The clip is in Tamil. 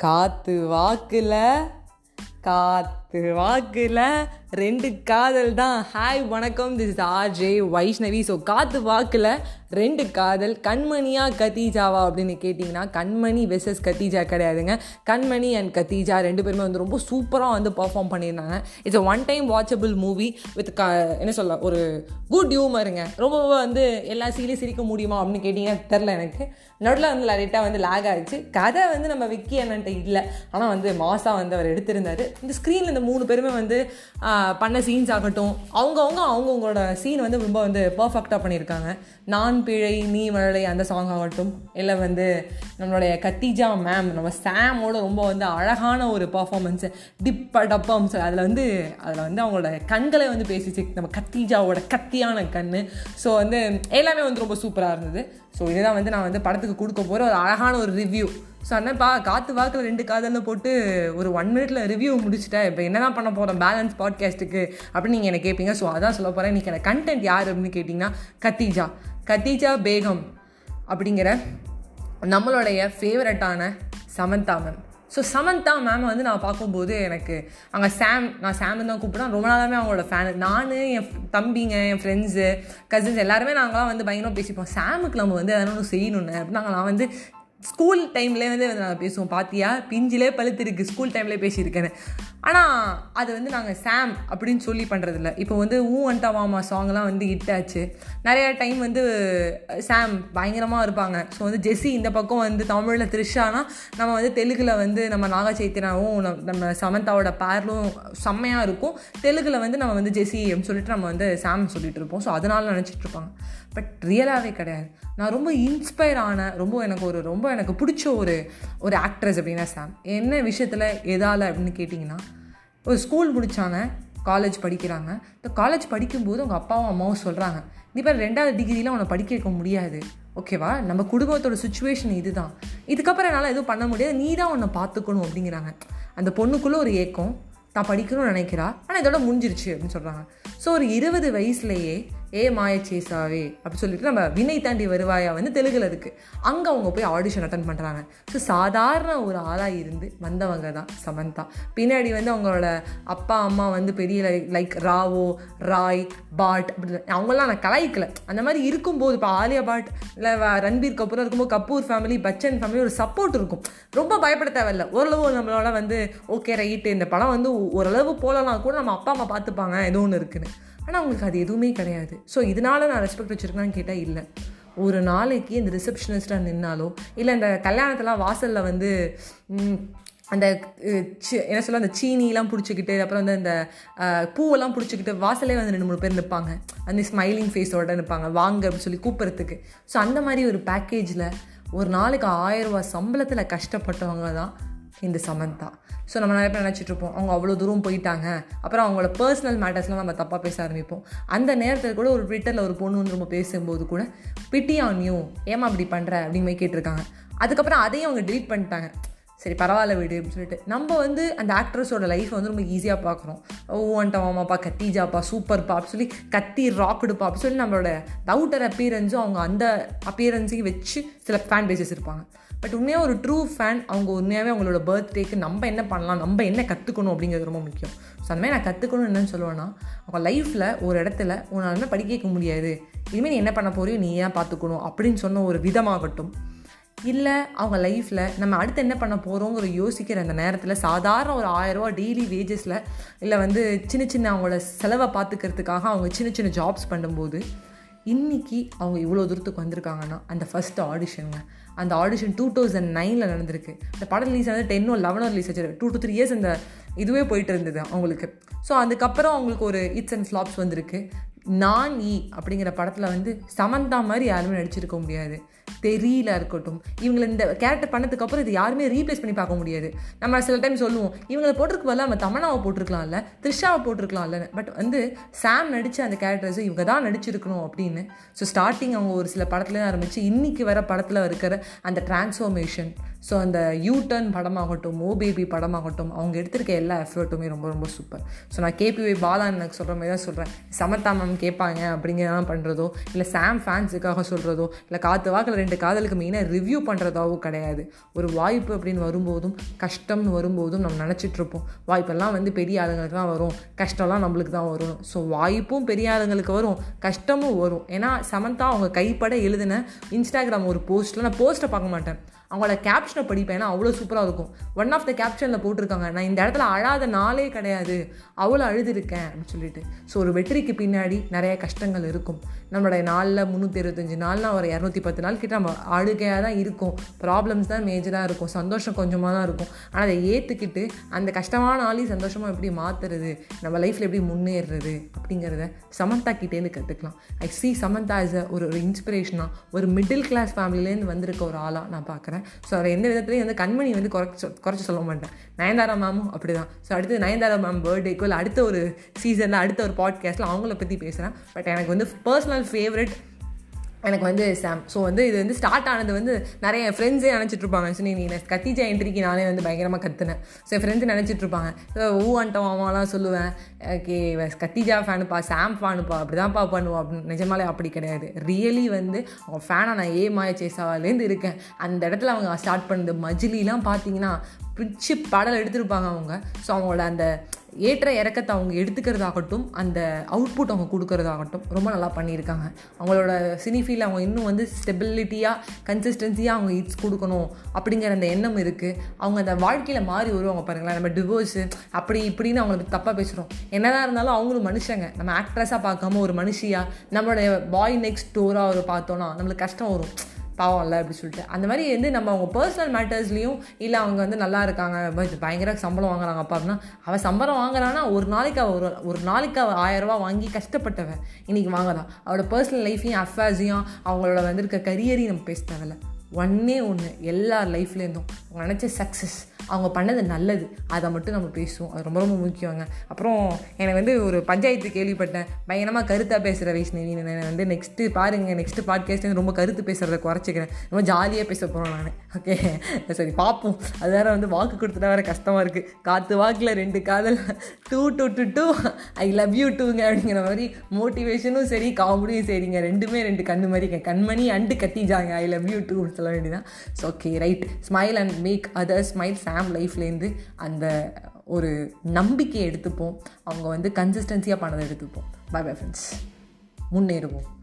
காத்து வாக்குல காத்து வாக்கில் ரெண்டு காதல் தான். ஹாய் வணக்கம். This is RJ Vaishnavi so காத்து வாக்கில் ரெண்டு காதல் கண்மணியா கத்தீஜாவா அப்படின்னு கேட்டிங்கன்னா கண்மணி வெசஸ் கத்தீஜா கிடையாதுங்க. கண்மணி அண்ட் கத்தீஜா ரெண்டு பேருமே வந்து ரொம்ப சூப்பராக வந்து பர்ஃபார்ம் பண்ணியிருந்தாங்க. It's a one time watchable movie with க என்ன சொல்ல ஒரு குட் ஹியூமருங்க ரொம்ப வந்து எல்லா சீலையும் சிரிக்க முடியுமா அப்படின்னு கேட்டிங்கன்னா தெரில எனக்கு. நடுவில் வந்து லைட்டாக வந்து லேக் ஆகிடுச்சு கதை வந்து நம்ம விக்கி அண்ணன்ட்ட இல்லை. ஆனால் வந்து மாசாக வந்து அவர் எடுத்திருந்தார். இந்த ஸ்க்ரீனில் இந்த மூணு பேருமே வந்து பண்ண சீன்ஸ் ஆகட்டும். அவங்கவுங்க அவங்கவுங்களோட சீன் வந்து ரொம்ப வந்து பர்ஃபெக்டாக பண்ணியிருக்காங்க. நான் பிழை நீ மழலை அந்த சாங் ஆகட்டும். இல்லை வந்து நம்மளுடைய கத்திஜா மேம் நம்ம சாமோட ரொம்ப வந்து அழகான ஒரு பர்ஃபார்மன்ஸு டிப்ப டப்பம் அதில் வந்து அதில் வந்து அவங்களோட கண்களை வந்து பேசிச்சு. நம்ம கத்திஜாவோட கத்தியான கண் ஸோ வந்து எல்லாமே வந்து ரொம்ப சூப்பராக இருந்தது. ஸோ இதுதான் வந்து நான் வந்து படத்துக்கு கொடுக்க போகிற ஒரு அழகான ஒரு ரிவ்யூ ஸோ அண்ணப்பா காற்று வாக்கில் ரெண்டு காதலில் போட்டு ஒரு ஒன் மினிட்ல ரிவ்யூ முடிச்சுட்டேன். இப்போ என்ன தான் பண்ண போகிறோம் பேலன்ஸ் பாட்காஸ்ட்டுக்கு அப்படின்னு நீங்கள் என்ன கேட்பீங்க ஸோ அதான் சொல்ல போகிறேன் இன்றைக்கி எனக்கு கண்டென்ட் யார் அப்படின்னு கேட்டிங்கன்னா கத்தீஜா. கத்தீஜா பேகம் அப்படிங்கிற நம்மளுடைய ஃபேவரட்டான Samantha ma'am so Samantha ma'am வந்து நான் பார்க்கும்போது எனக்கு அங்கே சாம் நான் சாம் தான் கூப்பிட்றேன். ரொம்ப நாளாகவே அவங்களோட ஃபேன் நான் என் தம்பிங்க என் ஃப்ரெண்ட்ஸு கசின்ஸ் எல்லாருமே நாங்களாம் வந்து பயங்கரமாக பேசிப்போம். சாமுக்கு நம்ம வந்து எதனா ஒன்று செய்யணுன்னு அப்படின்னு நாங்கள் வந்து ஸ்கூல் டைம்லேயே வந்து நாங்கள் பேசுவோம். பார்த்தியா பிஞ்சிலே பழுத்திருக்கு. ஸ்கூல் டைம்லேயே பேசியிருக்கேன் ஆனால் அது வந்து நாங்கள் சாம் அப்படின்னு சொல்லி பண்ணுறதில்ல இப்போ வந்து ஊ அண்டா மாமா சாங்லாம் வந்து ஹிட் ஆச்சு. நிறையா டைம் வந்து சாம் பயங்கரமாக இருப்பாங்க. ஸோ வந்து ஜெஸ்ஸி இந்த பக்கம் வந்து தமிழில் த்ரிஷானா நம்ம வந்து தெலுங்கில் வந்து நம்ம நாக சைத்தனாவும் நம்ம சமந்தாவோட பேர்லும் செம்மையாக இருக்கும். தெலுங்கில் வந்து நம்ம வந்து ஜெஸ்ஸி அப்படின்னு சொல்லிட்டு நம்ம வந்து சாம் சொல்லிட்டு இருப்போம். ஸோ அதனால நினச்சிட்டு இருப்பாங்க. பட் ரியலாகவே கிடையாது. நான் ரொம்ப இன்ஸ்பயர் ஆன ரொம்ப எனக்கு ஒரு ரொம்ப எனக்கு பிடிச்ச ஒரு ஒரு ஆக்ட்ரஸ் அப்படின்னா சாம் என்ன விஷயத்தில் எதால் அப்படின்னு கேட்டிங்கன்னா ஒரு ஸ்கூல் முடித்தாங்க காலேஜ் படிக்கிறாங்க. இந்த காலேஜ் படிக்கும்போது அவங்க அப்பாவும் அம்மாவும் சொல்கிறாங்க நீ பாரு ரெண்டாவது டிகிரியில் அவனை படிக்க வைக்க முடியாது. ஓகேவா நம்ம குடும்பத்தோட சுச்சுவேஷன் இதுதான். இதுக்கப்புறம் என்னால் எதுவும் பண்ண முடியாது. நீ தான் உன்னை பார்த்துக்கணும் அப்படிங்கிறாங்க. அந்த பொண்ணுக்குள்ளே ஒரு ஏக்கம். தான் படிக்கணும்னு நினைக்கிறா? ஆனால் இதோட முடிஞ்சிருச்சு அப்படின்னு சொல்கிறாங்க ஸோ ஒரு இருபது வயசுலேயே ஏ மாயச்சேசாவே அப்படின்னு சொல்லிட்டு நம்ம வினை தாண்டி வருவாயா வந்து தெலுங்குல இருக்குது அங்கே அவங்க போய் ஆடிஷன் அட்டன் பண்ணுறாங்க ஸோ சாதாரண ஒரு ஆளாக இருந்து வந்தவங்க தான் சமந்தா. பின்னாடி வந்து அவங்களோட அப்பா அம்மா வந்து பெரிய லைக் லைக் ராவோ ராய் பாட் அப்படி அவங்களாம் நான் கலாய்க்கல. அந்த மாதிரி இருக்கும்போது இப்போ ஆலியா பாட் இல்லை ரன்பீர் கபூர் இருக்கும்போது கபூர் ஃபேமிலி பச்சன் ஃபேமிலி ஒரு சப்போர்ட் இருக்கும். ரொம்ப பயப்பட தேவையில்ல. ஓரளவு நம்மளோட வந்து ஓகே ரைட்டு இந்த படம் வந்து ஓரளவு போகலாம் கூட நம்ம அப்பா அம்மா பார்த்துப்பாங்க ஏதோ ஒன்று இருக்குன்னு. ஆனால் அவங்களுக்கு அது எதுவுமே கிடையாது. ஸோ இதனால் நான் ரெஸ்பெக்ட் வச்சுருக்கேன்னு கேட்டால் இல்லை. ஒரு நாளைக்கு இந்த ரிசப்ஷனிஸ்ட்டாக நின்னாலோ இல்லை இந்த கல்யாணத்தெல்லாம் வாசலில் வந்து அந்த என்ன சொல்ல அந்த சீனிலாம் பிடிச்சிக்கிட்டு அப்புறம் வந்து அந்த பூவெல்லாம் பிடிச்சிக்கிட்டு வாசலே வந்து ரெண்டு மூணு பேர் நிற்பாங்க அந்த ஸ்மைலிங் ஃபேஸோட நிற்பாங்க வாங்க அப்படின்னு சொல்லி கூப்பிட்றதுக்கு. ஸோ அந்த மாதிரி ஒரு பேக்கேஜில் ஒரு நாளைக்கு ஆயிரம் ரூபா சம்பளத்தில் கஷ்டப்பட்டவங்க தான் இந்த சமந்தா. ஸோ நம்ம நிறைய பேர் நினச்சிட்ருப்போம் அவங்க அவ்வளோ தூரம் போயிட்டாங்க. அப்புறம் அவங்களோட பர்சனல் மேட்டர்ஸ்லாம் நம்ம தப்பாக பேச ஆரம்பிப்போம். அந்த நேரத்தில் கூட ஒரு ட்விட்டரில் ஒரு பொண்ணு வந்து ரொம்ப பேசும்போது கூட பிட்டி ஆன் யூ ஏமா அப்படி பண்ணுற அப்படிங்கிற மாதிரி கேட்டிருக்காங்க. அதுக்கப்புறம் அதையும் அவங்க டிலீட் பண்ணிட்டாங்க. சரி பரவாயில்ல விடு அப்படின்னு சொல்லிட்டு நம்ம வந்து அந்த ஆக்ட்ரஸோட லைஃப் வந்து ரொம்ப ஈஸியாக பார்க்குறோம். ஓ கத்தி கத்திஜாப்பா சூப்பர்ப்பா அப்படின்னு சொல்லி கத்தி ராக்குடுப்பா அப்படின்னு சொல்லி நம்மளோட டவுட்டர் அப்பியரன்ஸும் அவங்க அந்த அப்பியரன்ஸையும் வச்சு சில ஃபேன் பேசஸ் இருப்பாங்க. பட் உண்மையாக ஒரு ட்ரூ ஃபேன் அவங்க உண்மையாகவே அவங்களோட பர்த்டேக்கு நம்ம என்ன பண்ணலாம் நம்ம என்ன கற்றுக்கணும் அப்படிங்கிறது ரொம்ப முக்கியம். ஸோ அந்த மாதிரி நான் கற்றுக்கணும் என்னன்னு சொல்லுவேன்னா அவங்க லைஃப்பில் ஒரு இடத்துல உன்னால் படிக்க வைக்க முடியாது? இனிமேல் நீ என்ன பண்ண போறியோ நீ ஏன் பார்த்துக்கணும்? அப்படின்னு சொன்ன ஒரு விதமாகட்டும். இல்லை அவங்க லைஃப்பில் நம்ம அடுத்து என்ன பண்ண போகிறோங்கிற யோசிக்கிற அந்த நேரத்தில் சாதாரண ஒரு ஆயரூவா டெய்லி வேஜஸில் இல்லை வந்து சின்ன சின்ன அவங்களோட செலவை பார்த்துக்கிறதுக்காக அவங்க சின்ன சின்ன ஜாப்ஸ் பண்ணும்போது இன்றைக்கி அவங்க இவ்வளோ தூரத்துக்கு வந்திருக்காங்கன்னா அந்த ஃபஸ்ட் ஆடிஷனுங்க அந்த ஆடிஷன் டூ தௌசண்ட் நைனில் நடந்திருக்கு. இந்த படம் ரிலீஸ் ஆனது டென்னோ லெவனோ ரிலீஸ் ஆச்சு. டூ டூ த்ரீ இயர்ஸ் அந்த இதுவே போயிட்டு இருந்தது அவங்களுக்கு. ஸோ அதுக்கப்புறம் அவங்களுக்கு ஒரு இட்ஸ் அண்ட் ஃப்ளாப்ஸ் வந்திருக்கு. நான் ஈ அப்படிங்கிற படத்தில் வந்து சமந்தா மாதிரி யாருமே நடிச்சிருக்க முடியாது. தெரியல இருக்கட்டும். இவங்களை இந்த கேரக்டர் பண்ணதுக்கப்புறம் இது யாருமே ரீப்ளேஸ் பண்ணி பார்க்க முடியாது. நம்ம சில டைம் சொல்லுவோம் இவங்களை போட்டிருக்கு பதிலாக நம்ம தமனாவை போட்டிருக்கலாம்ல த்ரிஷாவை போட்டிருக்கலாம்ல. பட் வந்து சாம் நடித்த அந்த கேரக்டர்ஸும் இவங்க தான் நடிச்சிருக்கணும் அப்படின்னு. ஸோ ஸ்டார்டிங் அவங்க ஒரு சில படத்துல ஆரம்பித்து இன்றைக்கி வர படத்தில் இருக்கிற அந்த டிரான்ஸ்ஃபர்மேஷன் ஸோ அந்த யூ டர்ன் படமாகட்டும் ஓ பேபி படமாகட்டும் அவங்க எடுத்திருக்க எல்லா எஃபர்ட்டுமே ரொம்ப ரொம்ப சூப்பர் ஸோ நான் கேபிஒய் பாலான் எனக்கு சொல்கிற மாதிரி தான் சொல்கிறேன் சமத்தா மேம் கேட்பாங்க அப்படிங்கிறதான் பண்ணுறதோ இல்லை சாம் ஃபேன்ஸுக்காக சொல்கிறதோ இல்லை காற்று வாக்கில் ரெண்டு காதலுக்கு மெயினாக ரிவ்யூ பண்ணுறதாவோ கிடையாது. ஒரு வாய்ப்பு அப்படின்னு வரும்போதும் கஷ்டம்னு வரும்போதும் நம்ம நினச்சிட்ருப்போம் வாய்ப்பெல்லாம் வந்து பெரிய ஆளுங்களுக்கு தான் வரும். கஷ்டம்லாம் நம்மளுக்கு தான் வரும். ஸோ வாய்ப்பும் பெரிய ஆளுங்களுக்கு வரும். கஷ்டமும் வரும். ஏன்னா சமந்தா அவங்க கைப்பட எழுதின இன்ஸ்டாகிராம் ஒரு போஸ்ட்டில் நான் போஸ்ட்டை பார்க்க மாட்டேன். அவங்களோட கேப்ஷனை படிப்பேன் அவ்வளோ சூப்பராக இருக்கும். ஒன் ஆஃப் த கேப்ஷனில் போட்டிருக்காங்க நான் இந்த இடத்துல அழாத நாளே கிடையாது அவ்வளோ அழுதுருக்கேன் அப்படின்னு சொல்லிட்டு. ஸோ ஒரு வெற்றிக்கு பின்னாடி நிறைய கஷ்டங்கள் இருக்கும். நம்மளுடைய நாளில் முந்நூற்றி இருபத்தஞ்சி நாள்னா ஒரு இரநூத்தி பத்து நாள் கிட்ட நம்ம அழுகையாக தான் இருக்கும். ப்ராப்ளம்ஸ் தான் மேஜராக இருக்கும். சந்தோஷம் கொஞ்சமாக தான் இருக்கும். ஆனால் அதை ஏற்றுக்கிட்டு அந்த கஷ்டமான நாளையும் சந்தோஷமாக எப்படி மாற்றுறது நம்ம லைஃப்பில் எப்படி முன்னேறுறது அப்படிங்கிறத சமந்தா கிட்டேருந்து கற்றுக்கலாம் I see Samantha is a ஒரு ஒரு இன்ஸ்பிரேஷனாக ஒரு மிடில் கிளாஸ் ஃபேமிலியிலேருந்து வந்திருக்க ஒரு ஆளாக நான் பார்க்குறேன் ஸோ அதை எந்த விதத்துலையும் வந்து கண்மணி வந்து குறைச்சி குறைச்சி சொல்ல மாட்டேன். நயன்தாரா மேமும் அப்படி தான் ஸோ அடுத்து நயன்தாரா மேம் பர்த்டேக்கு இல்லை அடுத்த ஒரு சீசனில் அடுத்த ஒரு பாட்காஸ்ட்டில் அவங்கள பற்றி பேசுகிறேன் பட் எனக்கு வந்து பர்சனல் ஃபேவரட் எனக்கு வந்து சாம் ஸோ வந்து இது வந்து ஸ்டார்ட் ஆனது வந்து நிறைய என் ஃப்ரெண்ட்ஸே நினச்சிட்ருப்பாங்க ஸோ நீ நான் கத்திஜா என்ட்ரிக்கு நானே வந்து பயங்கரமாக கற்றுனேன் ஸோ என் ஃப்ரெண்ட்ஸ் நினச்சிட்ருப்பாங்க ஸோ ஊ அண்டம் சொல்லுவேன். ஓகே கத்திஜா ஃபேனுப்பா சாம் ஃபேனுப்பா அப்படி தான்ப்பா பண்ணுவோம் அப்படின்னு. நிஜமாலே அப்படி கிடையாது. ரியலி வந்து அவங்க ஃபேனாக நான் ஏ மாய சேசாவிலேருந்து இருக்கேன். அந்த இடத்துல அவங்க ஸ்டார்ட் பண்ணது மஜிலிலாம் பார்த்தீங்கன்னா பிடிச்சி பாடல் எடுத்திருப்பாங்க அவங்க. ஸோ அவங்களோட அந்த ஏற்ற இறக்கத்தை அவங்க எடுத்துக்கிறதாகட்டும் அந்த அவுட்புட் அவங்க கொடுக்கறதாகட்டும் ரொம்ப நல்லா பண்ணியிருக்காங்க. அவங்களோட சினிஃபீல் அவங்க இன்னும் வந்து ஸ்டெபிலிட்டியாக கன்சிஸ்டன்சியாக அவங்க இட்ஸ் கொடுக்கணும் அப்படிங்கிற அந்த எண்ணம் இருக்குது அவங்க அந்த வாழ்க்கையில் மாறி வருவாங்க பாருங்களேன். நம்ம டிவோர்ஸு அப்படி இப்படின்னு அவங்கள தப்பாக பேசுகிறோம் என்னதான் இருந்தாலும் அவங்களும் மனுஷங்க. நம்ம ஆக்ட்ரஸாக பார்க்காம ஒரு மனுஷியாக நம்மளுடைய பாய் நெக்ஸ்ட் டோராக ஒரு பார்த்தோன்னா நம்மளுக்கு கஷ்டம் வரும். பாவம் இல்லை அப்படி சொல்லிட்டு. அந்த மாதிரி வந்து நம்ம அவங்க பர்சனல் மேட்டர்ஸ்லையும் இல்லை அவங்க வந்து நல்லா இருக்காங்க பயங்கர சம்பளம் வாங்குறாங்க அப்பா அப்படின்னா அவள் சம்பளம் வாங்குறான்னா ஒரு நாளைக்கு அவள் ஒரு ஒரு நாளைக்கு அவள் ஆயிரம் வாங்கி கஷ்டப்பட்டவன் இன்றைக்கி வாங்கலாம். அவளோட பர்சனல் லைஃப்பையும் அஃபேர்ஸையும் அவங்களோட வந்திருக்க கரியரையும் நம்ம பேச தேவையில்ல. ஒன்றே ஒன்று எல்லார் லைஃப்லேருந்தும் அவங்க நினச்ச சக்ஸஸ் அவங்க பண்ணது நல்லது. அதை மட்டும் நம்ம பேசுவோம். அது ரொம்ப ரொம்ப முக்கியங்க. அப்புறம் எனக்கு வந்து ஒரு பஞ்சாயத்து கேள்விப்பட்டேன். பயங்கரமாக கருத்தாக பேசுகிற வைஷ்ணவி நான் வந்து நெக்ஸ்ட்டு பாருங்கள் நெக்ஸ்ட்டு பாட்காஸ்ட் ரொம்ப கருத்து பேசுகிறத குறைச்சிக்கிறேன். ரொம்ப ஜாலியாக பேச போகிறோம் நான். ஓகே சரி பார்ப்போம் அது வேறு வந்து வாக்கு கொடுத்துட்டா வேறு கஷ்டமாக இருக்குது காற்று வாக்கில் ரெண்டு காதல். Two two two two I love you டூங்க அப்படிங்கிற மாதிரி மோட்டிவேஷனும் சரி காமெடியும் சரிங்க. ரெண்டுமே ரெண்டு கண்ணு மாதிரி கண்மணி அண்டு கத்திஜாங்க. ஐ லவ் யூ டூ சொல்ல வேண்டியதான் so okay right smile and make other smile Sam லைஃப்லேருந்து அந்த ஒரு நம்பிக்கையை எடுத்துப்போம். அவங்க வந்து கன்சிஸ்டன்சியாக பண்ணதை எடுத்துப்போம். பை பை ஃப்ரெண்ட்ஸ் முன்னேறுவோம்.